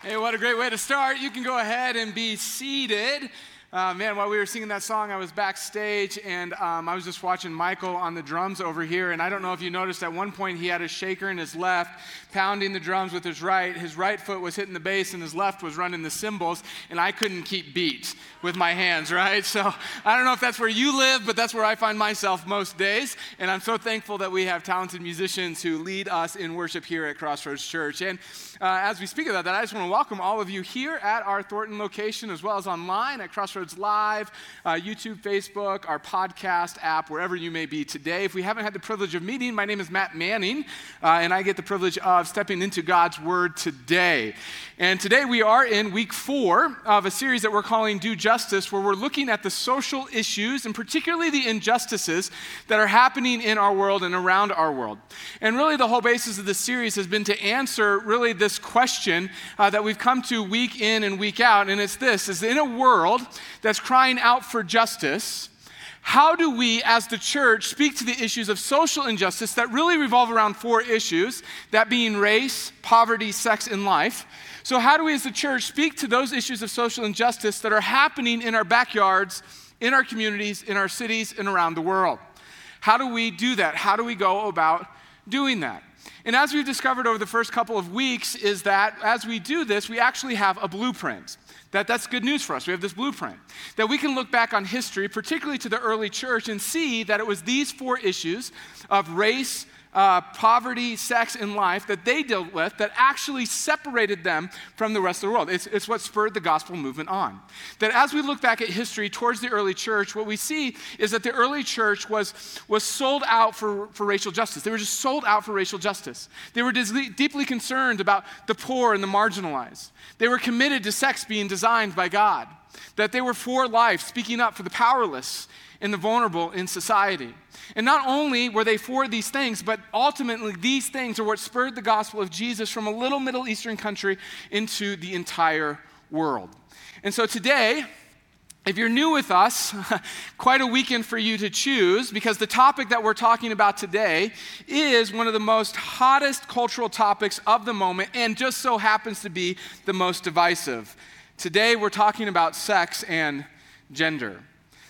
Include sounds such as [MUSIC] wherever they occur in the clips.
Hey, what a great way to start. You can go ahead and be seated. Uh, man, while we were singing that song, I was backstage and um, I was just watching Michael on the drums over here. And I don't know if you noticed, at one point he had a shaker in his left, pounding the drums with his right. His right foot was hitting the bass and his left was running the cymbals. And I couldn't keep beat with my hands, right? So I don't know if that's where you live, but that's where I find myself most days. And I'm so thankful that we have talented musicians who lead us in worship here at Crossroads Church. And uh, as we speak about that, I just want to welcome all of you here at our Thornton location as well as online at Crossroads Live, uh, YouTube, Facebook, our podcast app, wherever you may be today. If we haven't had the privilege of meeting, my name is Matt Manning, uh, and I get the privilege of stepping into God's Word today. And today we are in week four of a series that we're calling Do Justice, where we're looking at the social issues and particularly the injustices that are happening in our world and around our world. And really, the whole basis of this series has been to answer really this question uh, that we've come to week in and week out, and it's this is in a world that's crying out for justice, how do we as the church speak to the issues of social injustice that really revolve around four issues, that being race, poverty, sex, and life? So, how do we as the church speak to those issues of social injustice that are happening in our backyards, in our communities, in our cities, and around the world? How do we do that? How do we go about doing that? And as we've discovered over the first couple of weeks, is that as we do this, we actually have a blueprint. That, that's good news for us. We have this blueprint. That we can look back on history, particularly to the early church, and see that it was these four issues of race, uh, poverty, sex, and life that they dealt with that actually separated them from the rest of the world. It's, it's what spurred the gospel movement on. That as we look back at history towards the early church, what we see is that the early church was, was sold out for, for racial justice. They were just sold out for racial justice. They were dis- deeply concerned about the poor and the marginalized. They were committed to sex being designed by God. That they were for life, speaking up for the powerless and the vulnerable in society. And not only were they for these things, but ultimately these things are what spurred the gospel of Jesus from a little Middle Eastern country into the entire world. And so today, if you're new with us, [LAUGHS] quite a weekend for you to choose because the topic that we're talking about today is one of the most hottest cultural topics of the moment and just so happens to be the most divisive. Today, we're talking about sex and gender.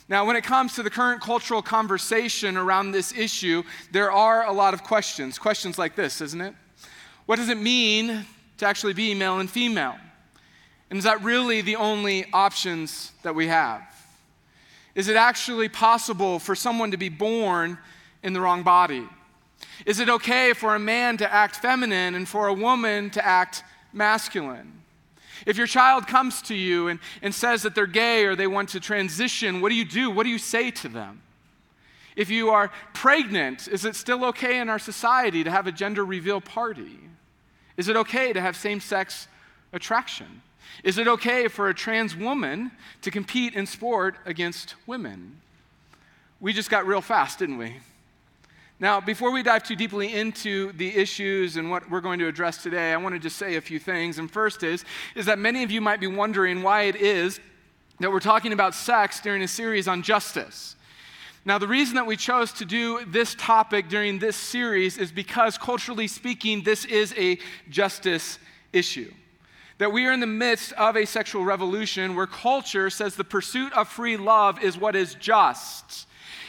Now, when it comes to the current cultural conversation around this issue, there are a lot of questions. Questions like this, isn't it? What does it mean to actually be male and female? And is that really the only options that we have? Is it actually possible for someone to be born in the wrong body? Is it okay for a man to act feminine and for a woman to act masculine? If your child comes to you and, and says that they're gay or they want to transition, what do you do? What do you say to them? If you are pregnant, is it still okay in our society to have a gender reveal party? Is it okay to have same sex attraction? Is it okay for a trans woman to compete in sport against women? We just got real fast, didn't we? Now, before we dive too deeply into the issues and what we're going to address today, I want to just say a few things. And first is, is that many of you might be wondering why it is that we're talking about sex during a series on justice. Now, the reason that we chose to do this topic during this series is because, culturally speaking, this is a justice issue. That we are in the midst of a sexual revolution where culture says the pursuit of free love is what is just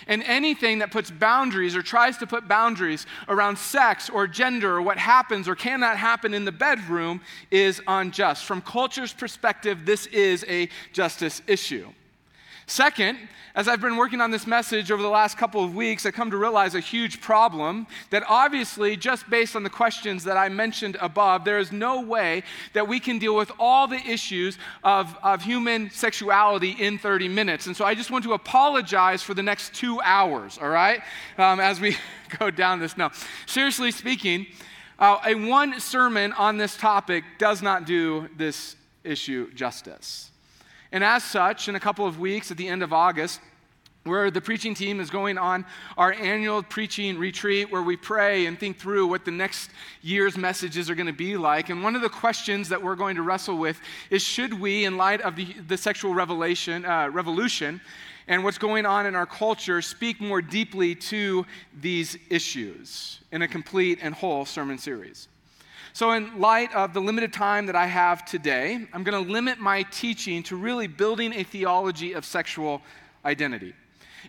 and anything that puts boundaries or tries to put boundaries around sex or gender or what happens or cannot happen in the bedroom is unjust. From culture's perspective, this is a justice issue. Second, as I've been working on this message over the last couple of weeks, I come to realize a huge problem that obviously, just based on the questions that I mentioned above, there is no way that we can deal with all the issues of, of human sexuality in 30 minutes. And so I just want to apologize for the next two hours, all right, um, as we [LAUGHS] go down this. Now, seriously speaking, uh, a one sermon on this topic does not do this issue justice. And as such, in a couple of weeks at the end of August, where the preaching team is going on our annual preaching retreat where we pray and think through what the next year's messages are going to be like. And one of the questions that we're going to wrestle with is should we, in light of the, the sexual revelation, uh, revolution and what's going on in our culture, speak more deeply to these issues in a complete and whole sermon series? So, in light of the limited time that I have today, I'm going to limit my teaching to really building a theology of sexual identity.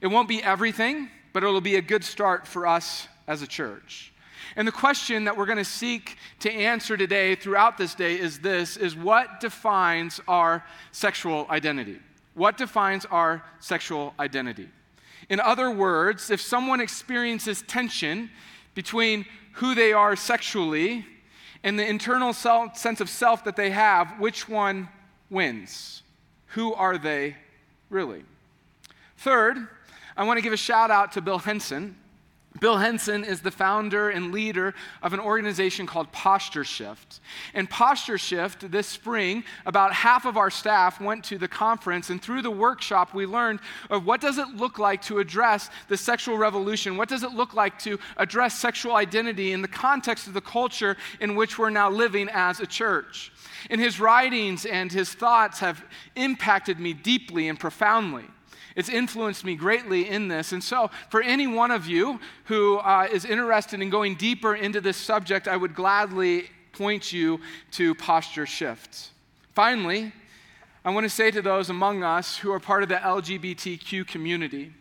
It won't be everything, but it'll be a good start for us as a church. And the question that we're going to seek to answer today throughout this day is this is what defines our sexual identity? What defines our sexual identity? In other words, if someone experiences tension between who they are sexually and the internal self, sense of self that they have, which one wins? Who are they really? Third, I want to give a shout out to Bill Henson. Bill Henson is the founder and leader of an organization called Posture Shift. And Posture Shift, this spring, about half of our staff went to the conference, and through the workshop, we learned of what does it look like to address the sexual revolution? What does it look like to address sexual identity in the context of the culture in which we're now living as a church? And his writings and his thoughts have impacted me deeply and profoundly. It's influenced me greatly in this. And so, for any one of you who uh, is interested in going deeper into this subject, I would gladly point you to Posture Shift. Finally, I want to say to those among us who are part of the LGBTQ community,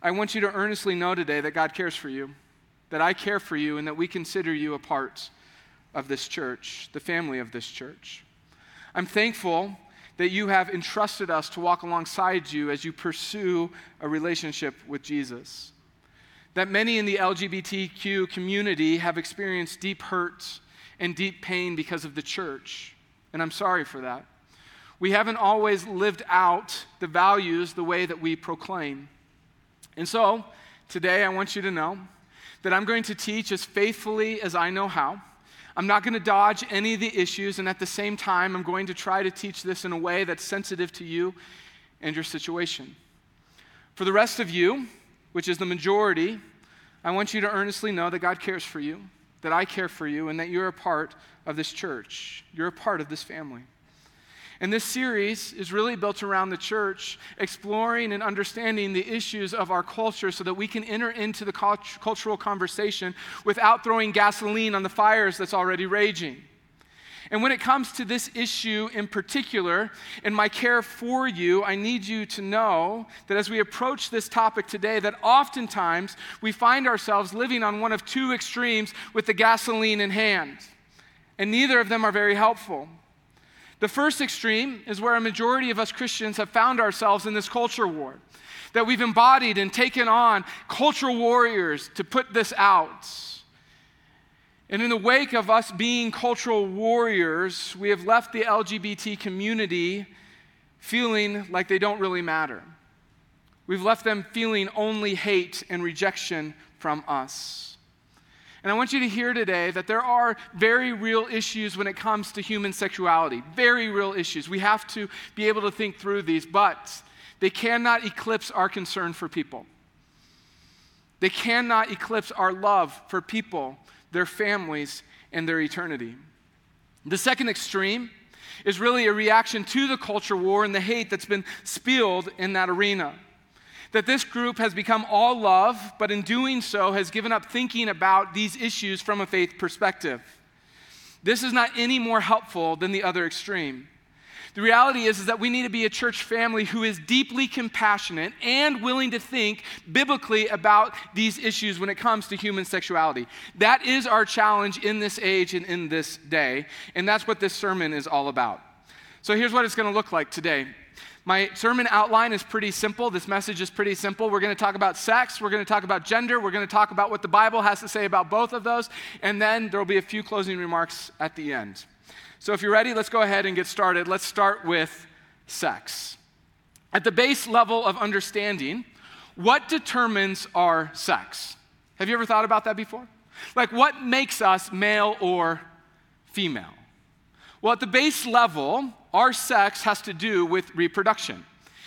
I want you to earnestly know today that God cares for you, that I care for you, and that we consider you a part of this church, the family of this church. I'm thankful that you have entrusted us to walk alongside you as you pursue a relationship with Jesus. That many in the LGBTQ community have experienced deep hurt and deep pain because of the church, and I'm sorry for that. We haven't always lived out the values the way that we proclaim. And so, today I want you to know that I'm going to teach as faithfully as I know how I'm not going to dodge any of the issues, and at the same time, I'm going to try to teach this in a way that's sensitive to you and your situation. For the rest of you, which is the majority, I want you to earnestly know that God cares for you, that I care for you, and that you're a part of this church. You're a part of this family. And this series is really built around the church exploring and understanding the issues of our culture so that we can enter into the cult- cultural conversation without throwing gasoline on the fires that's already raging. And when it comes to this issue in particular, in my care for you, I need you to know that as we approach this topic today, that oftentimes we find ourselves living on one of two extremes with the gasoline in hand. And neither of them are very helpful. The first extreme is where a majority of us Christians have found ourselves in this culture war, that we've embodied and taken on cultural warriors to put this out. And in the wake of us being cultural warriors, we have left the LGBT community feeling like they don't really matter. We've left them feeling only hate and rejection from us. And I want you to hear today that there are very real issues when it comes to human sexuality. Very real issues. We have to be able to think through these, but they cannot eclipse our concern for people. They cannot eclipse our love for people, their families, and their eternity. The second extreme is really a reaction to the culture war and the hate that's been spilled in that arena that this group has become all love, but in doing so has given up thinking about these issues from a faith perspective. This is not any more helpful than the other extreme. The reality is, is that we need to be a church family who is deeply compassionate and willing to think biblically about these issues when it comes to human sexuality. That is our challenge in this age and in this day, and that's what this sermon is all about. So here's what it's going to look like today. My sermon outline is pretty simple. This message is pretty simple. We're going to talk about sex, we're going to talk about gender, we're going to talk about what the Bible has to say about both of those, and then there will be a few closing remarks at the end. So if you're ready, let's go ahead and get started. Let's start with sex. At the base level of understanding, what determines our sex? Have you ever thought about that before? Like, what makes us male or female? Well, at the base level, our sex has to do with reproduction.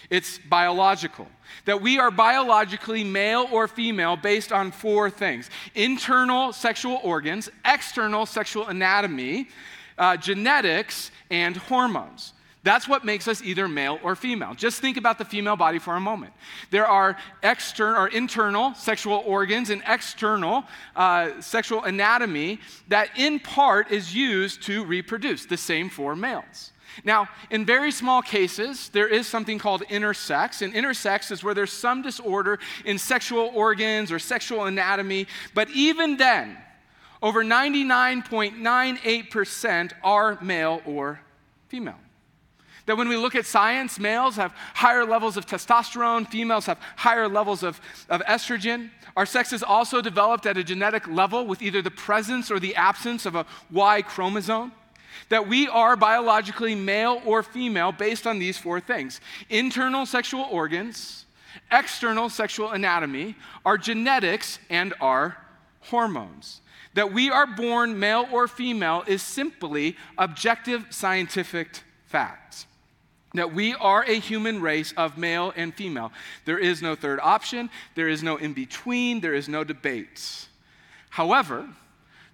It's biological. That we are biologically male or female based on four things internal sexual organs, external sexual anatomy, uh, genetics, and hormones. That's what makes us either male or female. Just think about the female body for a moment. There are external or internal sexual organs and external uh, sexual anatomy that, in part, is used to reproduce. The same for males. Now, in very small cases, there is something called intersex, and intersex is where there's some disorder in sexual organs or sexual anatomy, but even then, over 99.98% are male or female. That when we look at science, males have higher levels of testosterone, females have higher levels of, of estrogen. Our sex is also developed at a genetic level with either the presence or the absence of a Y chromosome that we are biologically male or female based on these four things internal sexual organs, external sexual anatomy, our genetics, and our hormones. That we are born male or female is simply objective scientific facts. That we are a human race of male and female. There is no third option, there is no in between, there is no debate. However,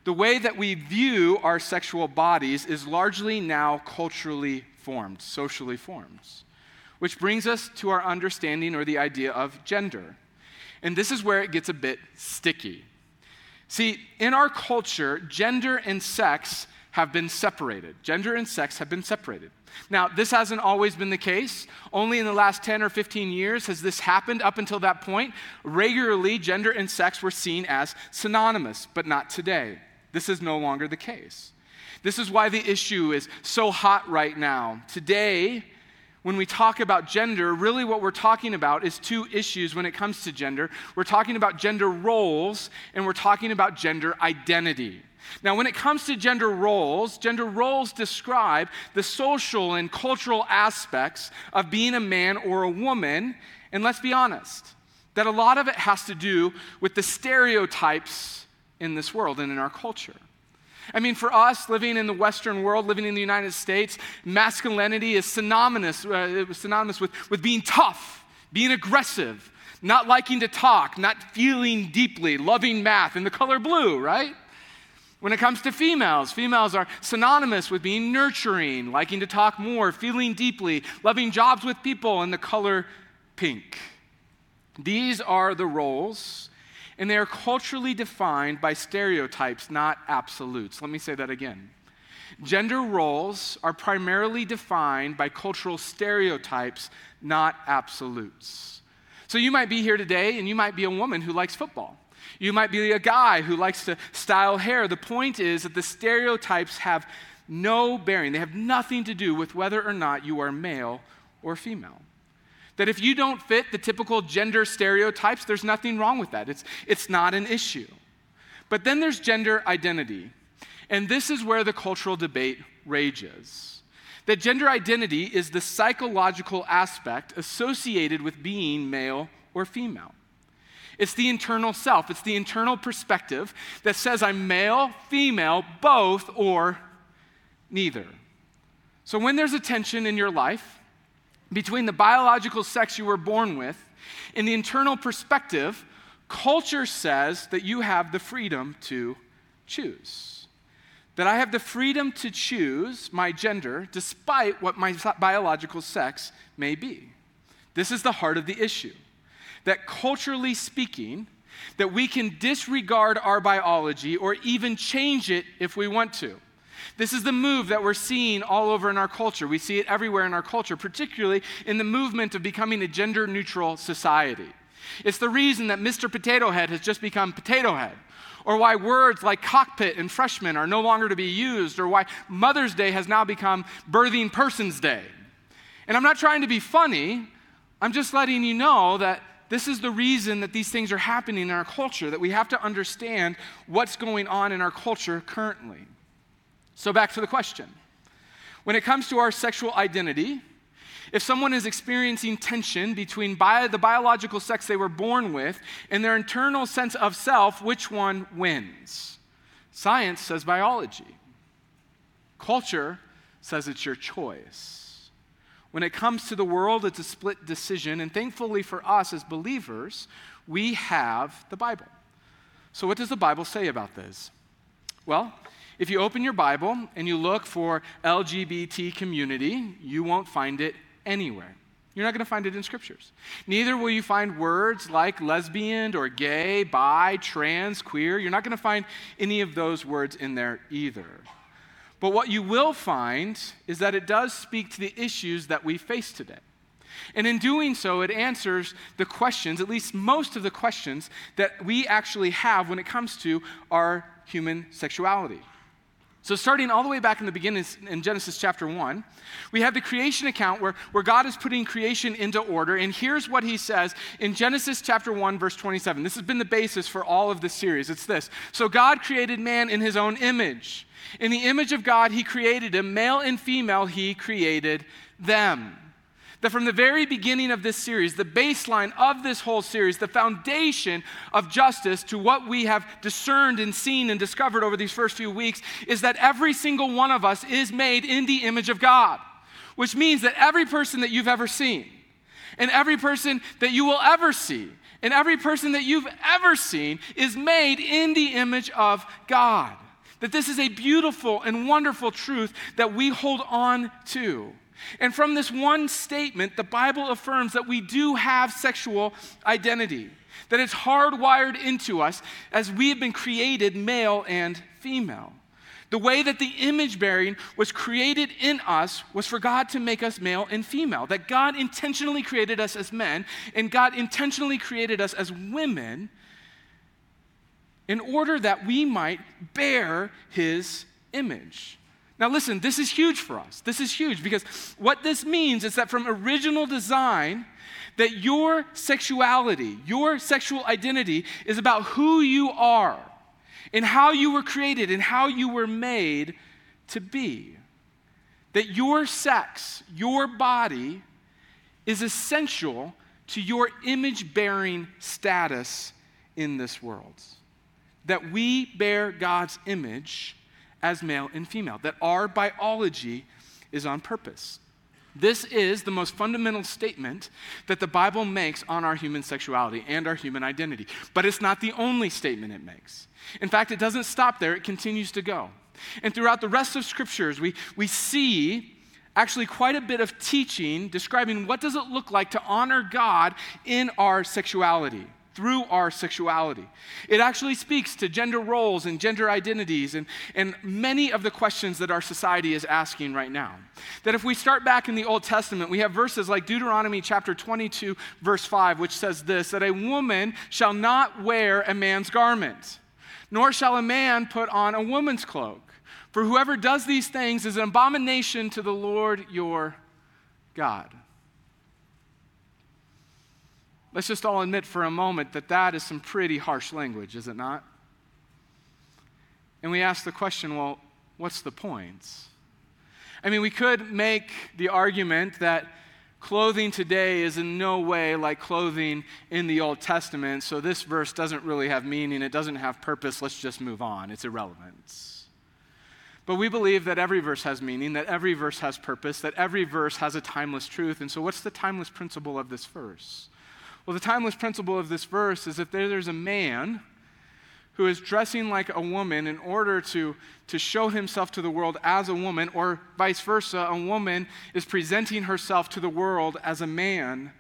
the way that we view our sexual bodies is largely now culturally formed, socially formed. Which brings us to our understanding or the idea of gender. And this is where it gets a bit sticky. See, in our culture, gender and sex have been separated. Gender and sex have been separated. Now, this hasn't always been the case. Only in the last 10 or 15 years has this happened. Up until that point, regularly, gender and sex were seen as synonymous, but not today. This is no longer the case. This is why the issue is so hot right now. Today, when we talk about gender, really what we're talking about is two issues when it comes to gender. We're talking about gender roles and we're talking about gender identity. Now, when it comes to gender roles, gender roles describe the social and cultural aspects of being a man or a woman. And let's be honest, that a lot of it has to do with the stereotypes in this world and in our culture. I mean, for us living in the Western world, living in the United States, masculinity is synonymous, uh, synonymous with, with being tough, being aggressive, not liking to talk, not feeling deeply, loving math, and the color blue, right? When it comes to females, females are synonymous with being nurturing, liking to talk more, feeling deeply, loving jobs with people, and the color pink. These are the roles and they are culturally defined by stereotypes, not absolutes. Let me say that again. Gender roles are primarily defined by cultural stereotypes, not absolutes. So you might be here today and you might be a woman who likes football. You might be a guy who likes to style hair. The point is that the stereotypes have no bearing, they have nothing to do with whether or not you are male or female. That if you don't fit the typical gender stereotypes, there's nothing wrong with that. It's, it's not an issue. But then there's gender identity. And this is where the cultural debate rages. That gender identity is the psychological aspect associated with being male or female. It's the internal self, it's the internal perspective that says I'm male, female, both, or neither. So when there's a tension in your life, between the biological sex you were born with and the internal perspective, culture says that you have the freedom to choose. That I have the freedom to choose my gender despite what my biological sex may be. This is the heart of the issue. That culturally speaking, that we can disregard our biology or even change it if we want to. This is the move that we're seeing all over in our culture. We see it everywhere in our culture, particularly in the movement of becoming a gender neutral society. It's the reason that Mr. Potato Head has just become Potato Head, or why words like cockpit and freshman are no longer to be used, or why Mother's Day has now become Birthing Person's Day. And I'm not trying to be funny, I'm just letting you know that this is the reason that these things are happening in our culture, that we have to understand what's going on in our culture currently. So, back to the question. When it comes to our sexual identity, if someone is experiencing tension between the biological sex they were born with and their internal sense of self, which one wins? Science says biology. Culture says it's your choice. When it comes to the world, it's a split decision. And thankfully for us as believers, we have the Bible. So, what does the Bible say about this? Well, if you open your Bible and you look for LGBT community, you won't find it anywhere. You're not going to find it in scriptures. Neither will you find words like lesbian or gay, bi, trans, queer. You're not going to find any of those words in there either. But what you will find is that it does speak to the issues that we face today. And in doing so, it answers the questions, at least most of the questions, that we actually have when it comes to our human sexuality. So, starting all the way back in the beginning in Genesis chapter 1, we have the creation account where, where God is putting creation into order. And here's what he says in Genesis chapter 1, verse 27. This has been the basis for all of this series. It's this So, God created man in his own image. In the image of God, he created him, male and female, he created them that from the very beginning of this series, the baseline of this whole series, the foundation of justice to what we have discerned and seen and discovered over these first few weeks is that every single one of us is made in the image of God, which means that every person that you've ever seen, and every person that you will ever see, and every person that you've ever seen is made in the image of God. That this is a beautiful and wonderful truth that we hold on to. And from this one statement, the Bible affirms that we do have sexual identity, that it's hardwired into us as we have been created male and female. The way that the image bearing was created in us was for God to make us male and female. That God intentionally created us as men and God intentionally created us as women in order that we might bear his image. Now, listen, this is huge for us. This is huge because what this means is that from original design, that your sexuality, your sexual identity is about who you are and how you were created and how you were made to be. That your sex, your body, is essential to your image bearing status in this world. That we bear God's image as male and female, that our biology is on purpose. This is the most fundamental statement that the Bible makes on our human sexuality and our human identity. But it's not the only statement it makes. In fact, it doesn't stop there, it continues to go. And throughout the rest of scriptures, we, we see actually quite a bit of teaching describing what does it look like to honor God in our sexuality through our sexuality. It actually speaks to gender roles and gender identities and, and many of the questions that our society is asking right now. That if we start back in the Old Testament, we have verses like Deuteronomy chapter 22, verse 5, which says this that a woman shall not wear a man's garment, nor shall a man put on a woman's cloak. For whoever does these things is an abomination to the Lord your God. Let's just all admit for a moment that that is some pretty harsh language, is it not? And we ask the question well, what's the point? I mean, we could make the argument that clothing today is in no way like clothing in the Old Testament, so this verse doesn't really have meaning, it doesn't have purpose, let's just move on, it's irrelevant. But we believe that every verse has meaning, that every verse has purpose, that every verse has a timeless truth. And so, what's the timeless principle of this verse? Well, the timeless principle of this verse is if there's a man who is dressing like a woman in order to, to show himself to the world as a woman, or vice versa, a woman is presenting herself to the world as a man,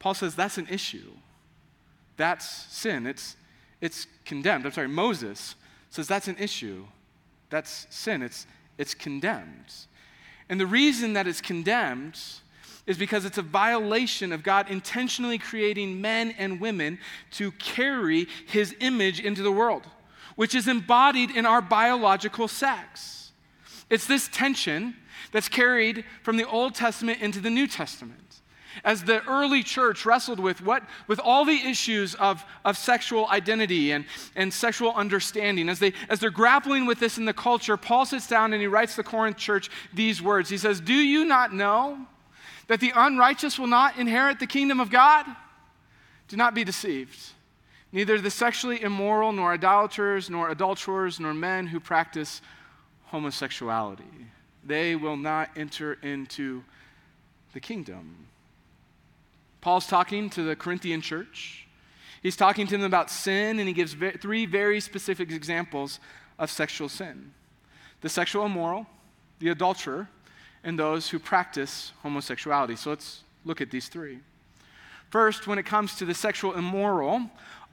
Paul says that's an issue. That's sin. It's, it's condemned. I'm sorry, Moses says that's an issue. That's sin. It's, it's condemned. And the reason that it's condemned is because it's a violation of God intentionally creating men and women to carry his image into the world, which is embodied in our biological sex. It's this tension that's carried from the Old Testament into the New Testament. As the early church wrestled with what with all the issues of, of sexual identity and, and sexual understanding, as they as they're grappling with this in the culture, Paul sits down and he writes the Corinth church these words. He says, Do you not know that the unrighteous will not inherit the kingdom of God? Do not be deceived. Neither the sexually immoral, nor idolaters, nor adulterers, nor men who practice homosexuality. They will not enter into the kingdom. Paul's talking to the Corinthian church. He's talking to them about sin, and he gives three very specific examples of sexual sin. the sexual immoral, the adulterer, and those who practice homosexuality. So let's look at these three. First, when it comes to the sexual immoral,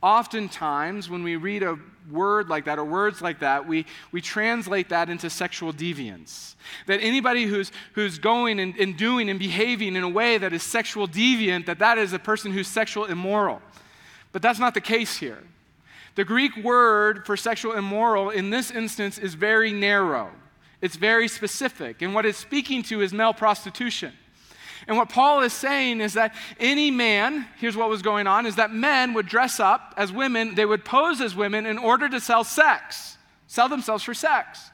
oftentimes when we read a word like that or words like that, we, we translate that into sexual deviance. That anybody who's, who's going and, and doing and behaving in a way that is sexual deviant, that that is a person who's sexual immoral. But that's not the case here. The Greek word for sexual immoral in this instance is very narrow. It's very specific. And what it's speaking to is male prostitution. And what Paul is saying is that any man, here's what was going on, is that men would dress up as women, they would pose as women in order to sell sex, sell themselves for sex.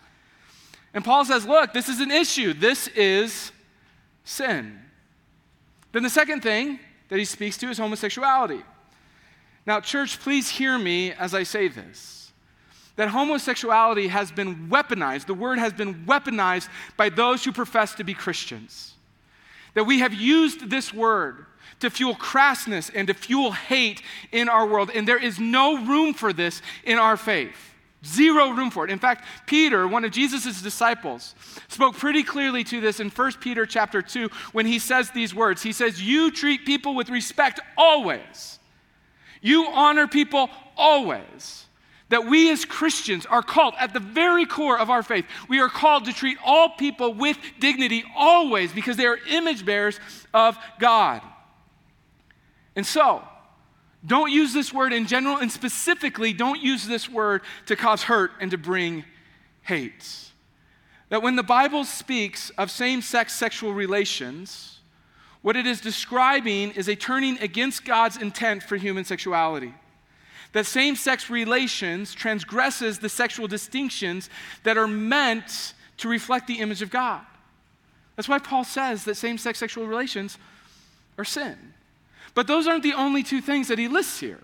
And Paul says, look, this is an issue. This is sin. Then the second thing that he speaks to is homosexuality. Now, church, please hear me as I say this. That homosexuality has been weaponized, the word has been weaponized by those who profess to be Christians. That we have used this word to fuel crassness and to fuel hate in our world. And there is no room for this in our faith. Zero room for it. In fact, Peter, one of Jesus' disciples, spoke pretty clearly to this in 1 Peter chapter 2 when he says these words. He says, You treat people with respect always. You honor people always that we as Christians are called at the very core of our faith, we are called to treat all people with dignity always because they are image bearers of God. And so, don't use this word in general, and specifically, don't use this word to cause hurt and to bring hate. That when the Bible speaks of same sex sexual relations, what it is describing is a turning against God's intent for human sexuality that same sex relations transgresses the sexual distinctions that are meant to reflect the image of God. That's why Paul says that same sex sexual relations are sin. But those aren't the only two things that he lists here.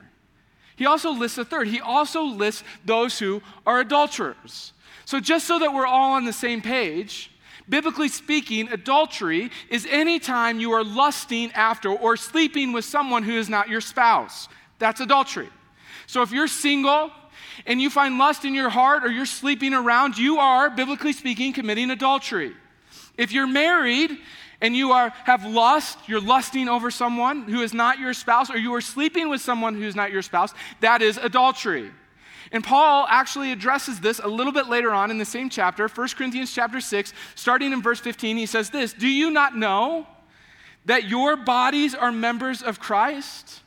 He also lists a third. He also lists those who are adulterers. So, just so that we're all on the same page, biblically speaking, adultery is any time you are lusting after or sleeping with someone who is not your spouse. That's adultery. So if you're single and you find lust in your heart or you're sleeping around, you are, biblically speaking, committing adultery. If you're married and you are, have lust, you're lusting over someone who is not your spouse, or you are sleeping with someone who is not your spouse, that is adultery. And Paul actually addresses this a little bit later on in the same chapter, 1 Corinthians chapter 6, starting in verse 15. He says this Do you not know that your bodies are members of Christ?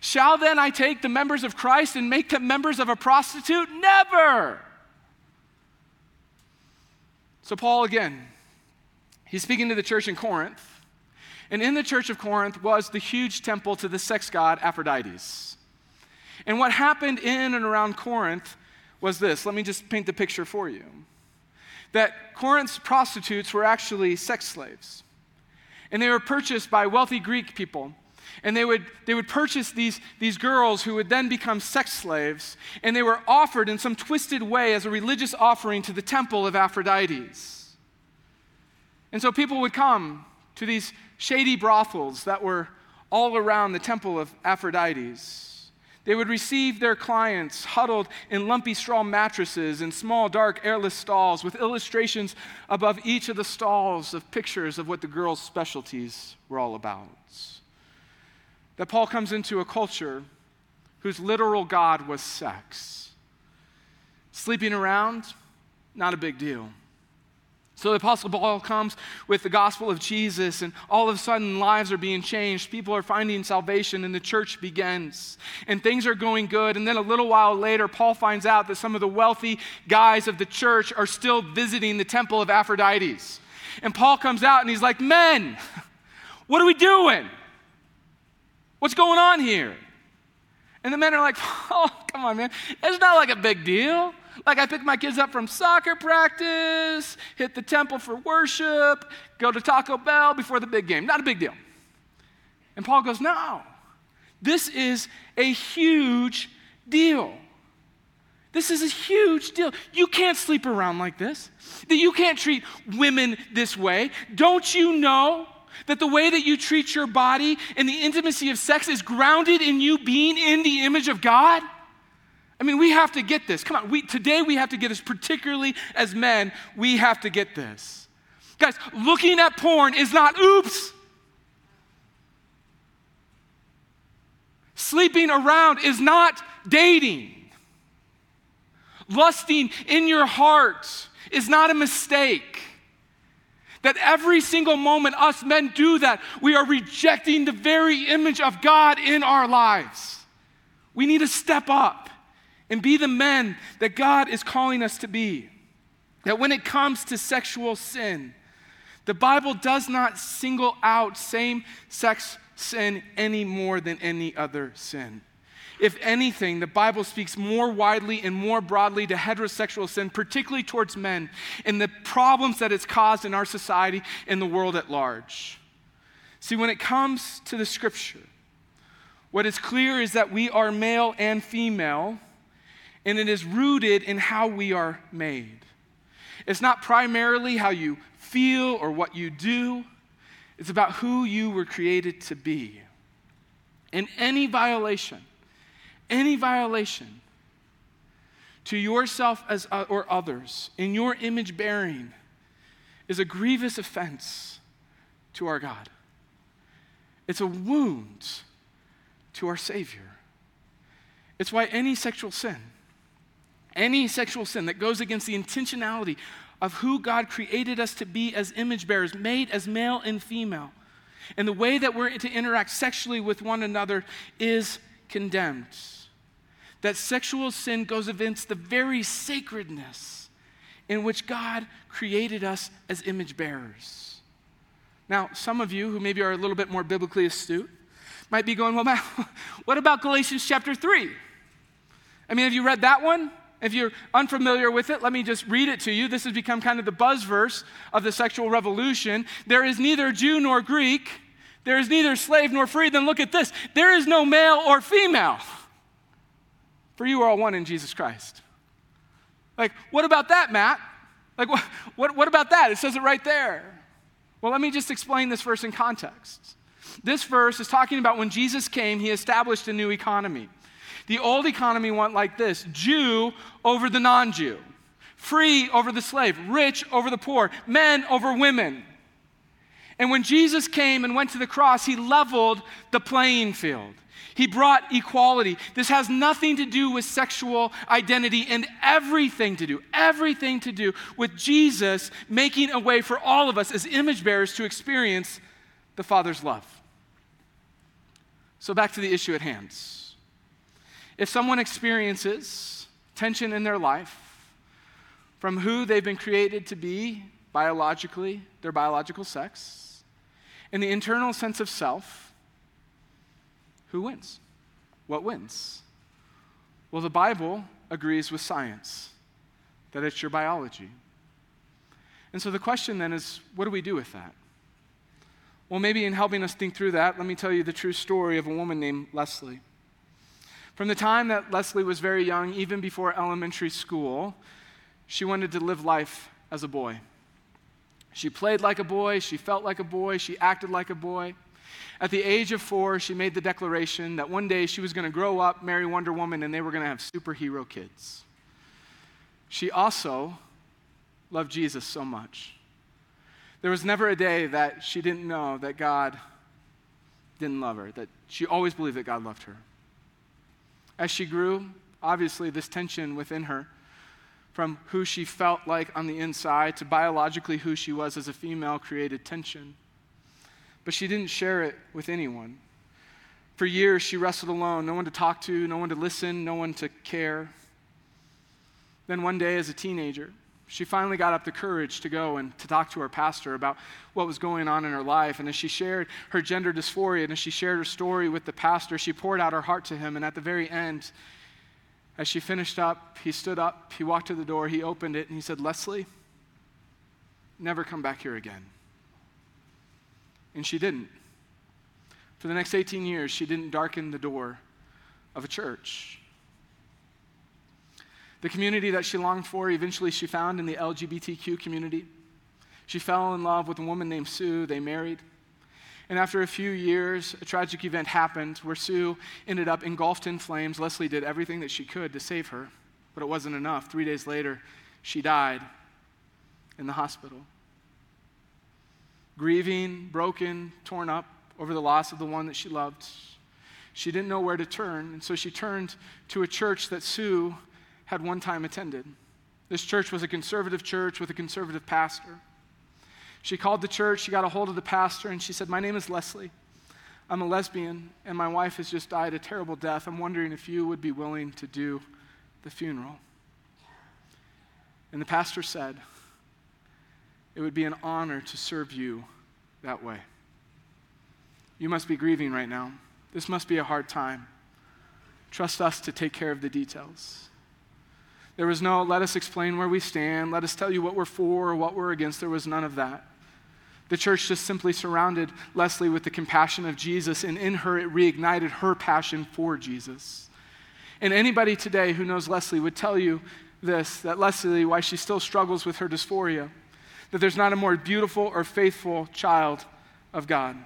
Shall then I take the members of Christ and make them members of a prostitute? Never. So, Paul again, he's speaking to the church in Corinth. And in the church of Corinth was the huge temple to the sex god Aphrodites. And what happened in and around Corinth was this. Let me just paint the picture for you. That Corinth's prostitutes were actually sex slaves. And they were purchased by wealthy Greek people and they would, they would purchase these, these girls who would then become sex slaves, and they were offered in some twisted way as a religious offering to the temple of Aphrodites. And so people would come to these shady brothels that were all around the temple of Aphrodites. They would receive their clients huddled in lumpy straw mattresses in small, dark, airless stalls with illustrations above each of the stalls of pictures of what the girls' specialties were all about that Paul comes into a culture whose literal God was sex. Sleeping around, not a big deal. So the Apostle Paul comes with the gospel of Jesus, and all of a sudden lives are being changed. People are finding salvation, and the church begins. And things are going good. And then a little while later, Paul finds out that some of the wealthy guys of the church are still visiting the temple of Aphrodite. And Paul comes out and he's like, Men, [LAUGHS] what are we doing? What's going on here? And the men are like, [LAUGHS] oh, come on, man. It's not like a big deal. Like, I pick my kids up from soccer practice, hit the temple for worship, go to Taco Bell before the big game. Not a big deal. And Paul goes, no, this is a huge deal. This is a huge deal. You can't sleep around like this. You can't treat women this way. Don't you know that the way that you treat your body and the intimacy of sex is grounded in you being in the image of God? I mean, we have to get this. Come on, we, today we have to get this, particularly as men, we have to get this. Guys, looking at porn is not oops. Sleeping around is not dating. Lusting in your heart is not a mistake. That every single moment us men do that, we are rejecting the very image of God in our lives. We need to step up and be the men that God is calling us to be. That when it comes to sexual sin, the Bible does not single out same sex sin any more than any other sin. If anything, the Bible speaks more widely and more broadly to heterosexual sin, particularly towards men, and the problems that it's caused in our society and the world at large. See, when it comes to the scripture, what is clear is that we are male and female, and it is rooted in how we are made. It's not primarily how you feel or what you do, it's about who you were created to be. And any violation, any violation to yourself as, uh, or others in your image bearing is a grievous offense to our God. It's a wound to our Savior. It's why any sexual sin, any sexual sin that goes against the intentionality of who God created us to be as image bearers, made as male and female, and the way that we're to interact sexually with one another is condemned. That sexual sin goes against the very sacredness in which God created us as image bearers. Now, some of you who maybe are a little bit more biblically astute might be going, well, [LAUGHS] what about Galatians chapter 3? I mean, have you read that one? If you're unfamiliar with it, let me just read it to you. This has become kind of the buzz verse of the sexual revolution. There is neither Jew nor Greek, there is neither slave nor free. Then look at this there is no male or female, for you are all one in Jesus Christ. Like, what about that, Matt? Like, what, what, what about that? It says it right there. Well, let me just explain this verse in context. This verse is talking about when Jesus came, he established a new economy. The old economy went like this Jew over the non Jew, free over the slave, rich over the poor, men over women. And when Jesus came and went to the cross, he leveled the playing field. He brought equality. This has nothing to do with sexual identity and everything to do, everything to do with Jesus making a way for all of us as image bearers to experience the Father's love. So, back to the issue at hand. If someone experiences tension in their life from who they've been created to be biologically, their biological sex, in the internal sense of self, who wins? What wins? Well, the Bible agrees with science that it's your biology. And so the question then is what do we do with that? Well, maybe in helping us think through that, let me tell you the true story of a woman named Leslie. From the time that Leslie was very young, even before elementary school, she wanted to live life as a boy. She played like a boy, she felt like a boy, she acted like a boy. At the age of four, she made the declaration that one day she was going to grow up, marry Wonder Woman, and they were going to have superhero kids. She also loved Jesus so much. There was never a day that she didn't know that God didn't love her, that she always believed that God loved her. As she grew, obviously, this tension within her from who she felt like on the inside to biologically who she was as a female created tension. But she didn't share it with anyone. For years, she wrestled alone no one to talk to, no one to listen, no one to care. Then one day, as a teenager, she finally got up the courage to go and to talk to her pastor about what was going on in her life. And as she shared her gender dysphoria and as she shared her story with the pastor, she poured out her heart to him. And at the very end, as she finished up, he stood up, he walked to the door, he opened it, and he said, Leslie, never come back here again. And she didn't. For the next 18 years, she didn't darken the door of a church. The community that she longed for, eventually she found in the LGBTQ community. She fell in love with a woman named Sue. They married. And after a few years, a tragic event happened where Sue ended up engulfed in flames. Leslie did everything that she could to save her, but it wasn't enough. Three days later, she died in the hospital. Grieving, broken, torn up over the loss of the one that she loved. She didn't know where to turn, and so she turned to a church that Sue had one time attended. This church was a conservative church with a conservative pastor. She called the church, she got a hold of the pastor, and she said, My name is Leslie. I'm a lesbian, and my wife has just died a terrible death. I'm wondering if you would be willing to do the funeral. And the pastor said, It would be an honor to serve you that way. You must be grieving right now. This must be a hard time. Trust us to take care of the details. There was no, let us explain where we stand, let us tell you what we're for or what we're against. There was none of that. The church just simply surrounded Leslie with the compassion of Jesus, and in her, it reignited her passion for Jesus. And anybody today who knows Leslie would tell you this that Leslie, why she still struggles with her dysphoria, that there's not a more beautiful or faithful child of God,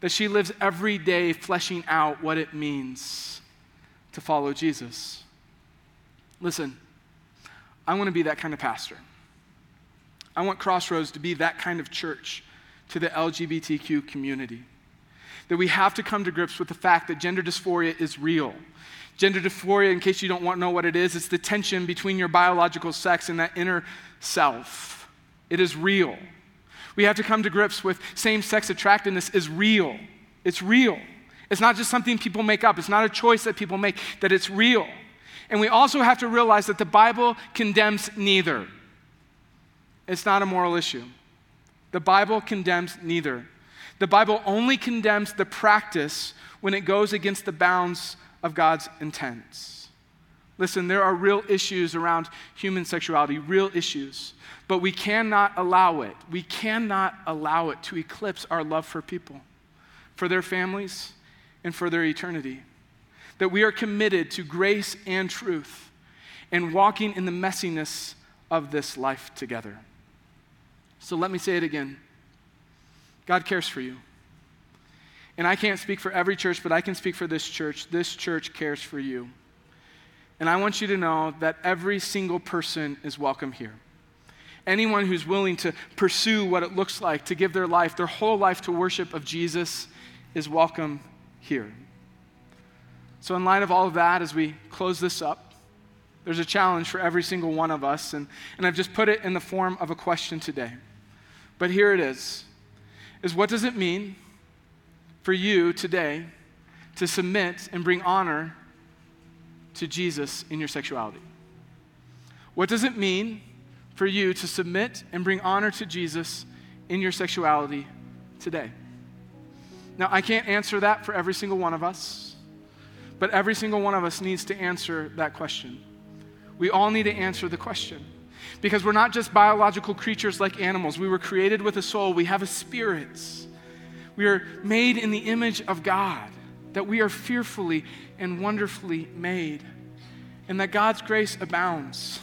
that she lives every day fleshing out what it means to follow Jesus. Listen, I want to be that kind of pastor. I want Crossroads to be that kind of church to the LGBTQ community. That we have to come to grips with the fact that gender dysphoria is real. Gender dysphoria, in case you don't want to know what it is, it's the tension between your biological sex and that inner self. It is real. We have to come to grips with same sex attractiveness is real. It's real. It's not just something people make up, it's not a choice that people make, that it's real. And we also have to realize that the Bible condemns neither. It's not a moral issue. The Bible condemns neither. The Bible only condemns the practice when it goes against the bounds of God's intents. Listen, there are real issues around human sexuality, real issues, but we cannot allow it. We cannot allow it to eclipse our love for people, for their families, and for their eternity. That we are committed to grace and truth and walking in the messiness of this life together. So let me say it again God cares for you. And I can't speak for every church, but I can speak for this church. This church cares for you. And I want you to know that every single person is welcome here. Anyone who's willing to pursue what it looks like to give their life, their whole life to worship of Jesus, is welcome here. So, in light of all of that, as we close this up, there's a challenge for every single one of us, and, and I've just put it in the form of a question today. But here it is. Is what does it mean for you today to submit and bring honor to Jesus in your sexuality? What does it mean for you to submit and bring honor to Jesus in your sexuality today? Now, I can't answer that for every single one of us, but every single one of us needs to answer that question. We all need to answer the question. Because we're not just biological creatures like animals. We were created with a soul, we have a spirit. We are made in the image of God, that we are fearfully and wonderfully made, and that God's grace abounds.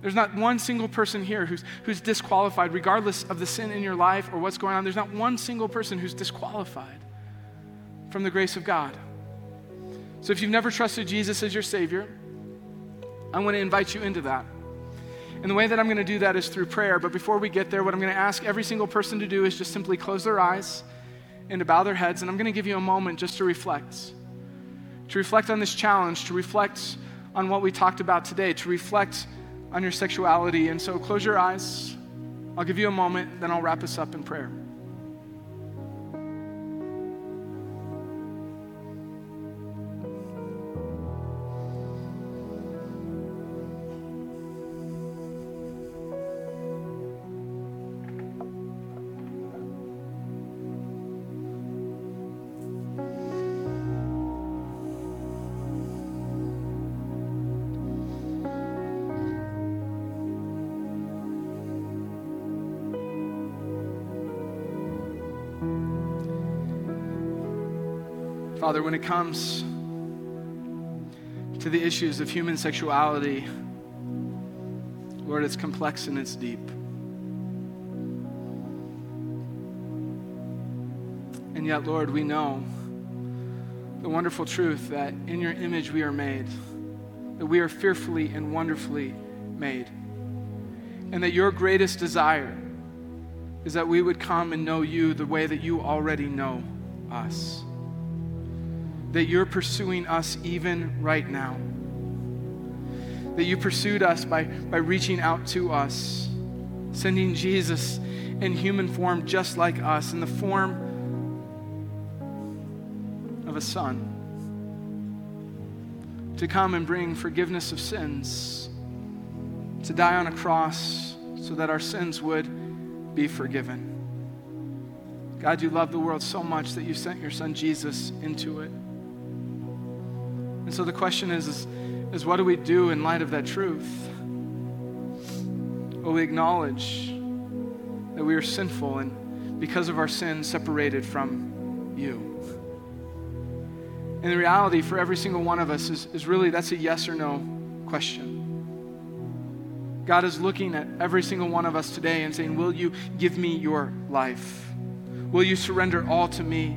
There's not one single person here who's, who's disqualified, regardless of the sin in your life or what's going on. There's not one single person who's disqualified from the grace of God. So if you've never trusted Jesus as your Savior, I want to invite you into that. And the way that I'm going to do that is through prayer. But before we get there, what I'm going to ask every single person to do is just simply close their eyes and to bow their heads. And I'm going to give you a moment just to reflect. To reflect on this challenge, to reflect on what we talked about today, to reflect on your sexuality. And so close your eyes. I'll give you a moment, then I'll wrap us up in prayer. Father, when it comes to the issues of human sexuality, Lord, it's complex and it's deep. And yet, Lord, we know the wonderful truth that in your image we are made, that we are fearfully and wonderfully made, and that your greatest desire is that we would come and know you the way that you already know us. That you're pursuing us even right now. That you pursued us by, by reaching out to us, sending Jesus in human form just like us, in the form of a son, to come and bring forgiveness of sins, to die on a cross so that our sins would be forgiven. God, you love the world so much that you sent your son Jesus into it. And so the question is, is, is what do we do in light of that truth? Will we acknowledge that we are sinful and because of our sin separated from you? And the reality for every single one of us is, is really that's a yes or no question. God is looking at every single one of us today and saying, Will you give me your life? Will you surrender all to me?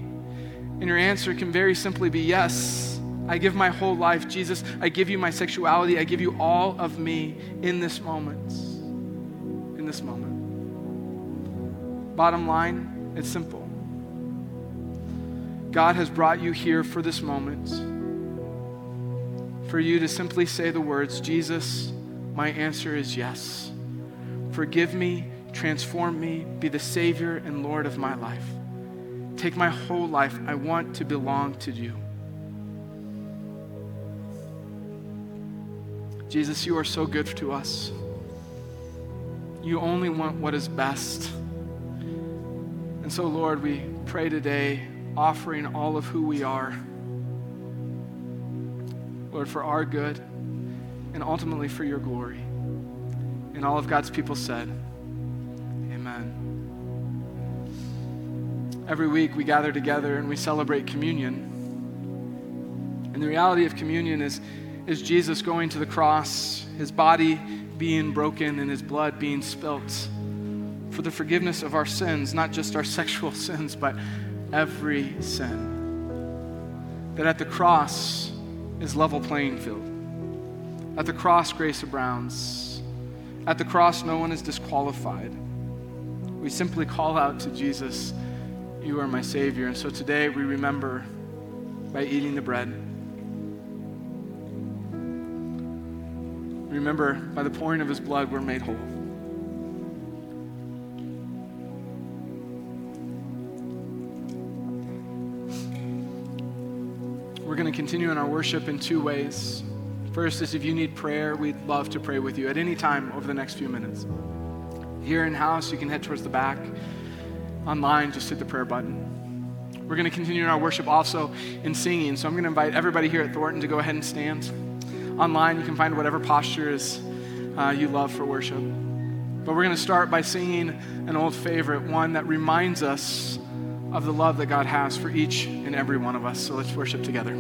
And your answer can very simply be yes. I give my whole life, Jesus. I give you my sexuality. I give you all of me in this moment. In this moment. Bottom line, it's simple. God has brought you here for this moment, for you to simply say the words, Jesus, my answer is yes. Forgive me, transform me, be the Savior and Lord of my life. Take my whole life. I want to belong to you. Jesus, you are so good to us. You only want what is best. And so, Lord, we pray today offering all of who we are. Lord, for our good and ultimately for your glory. And all of God's people said, Amen. Every week we gather together and we celebrate communion. And the reality of communion is, is Jesus going to the cross, his body being broken, and his blood being spilt for the forgiveness of our sins, not just our [LAUGHS] sexual sins, but every sin. That at the cross is level playing field. At the cross, grace abounds. At the cross, no one is disqualified. We simply call out to Jesus, You are my Savior. And so today we remember by eating the bread. Remember, by the pouring of his blood, we're made whole. We're going to continue in our worship in two ways. First is if you need prayer, we'd love to pray with you at any time over the next few minutes. Here in house, you can head towards the back. Online, just hit the prayer button. We're going to continue in our worship also in singing. So I'm going to invite everybody here at Thornton to go ahead and stand. Online, you can find whatever posture uh, you love for worship. But we're going to start by singing an old favorite, one that reminds us of the love that God has for each and every one of us. So let's worship together.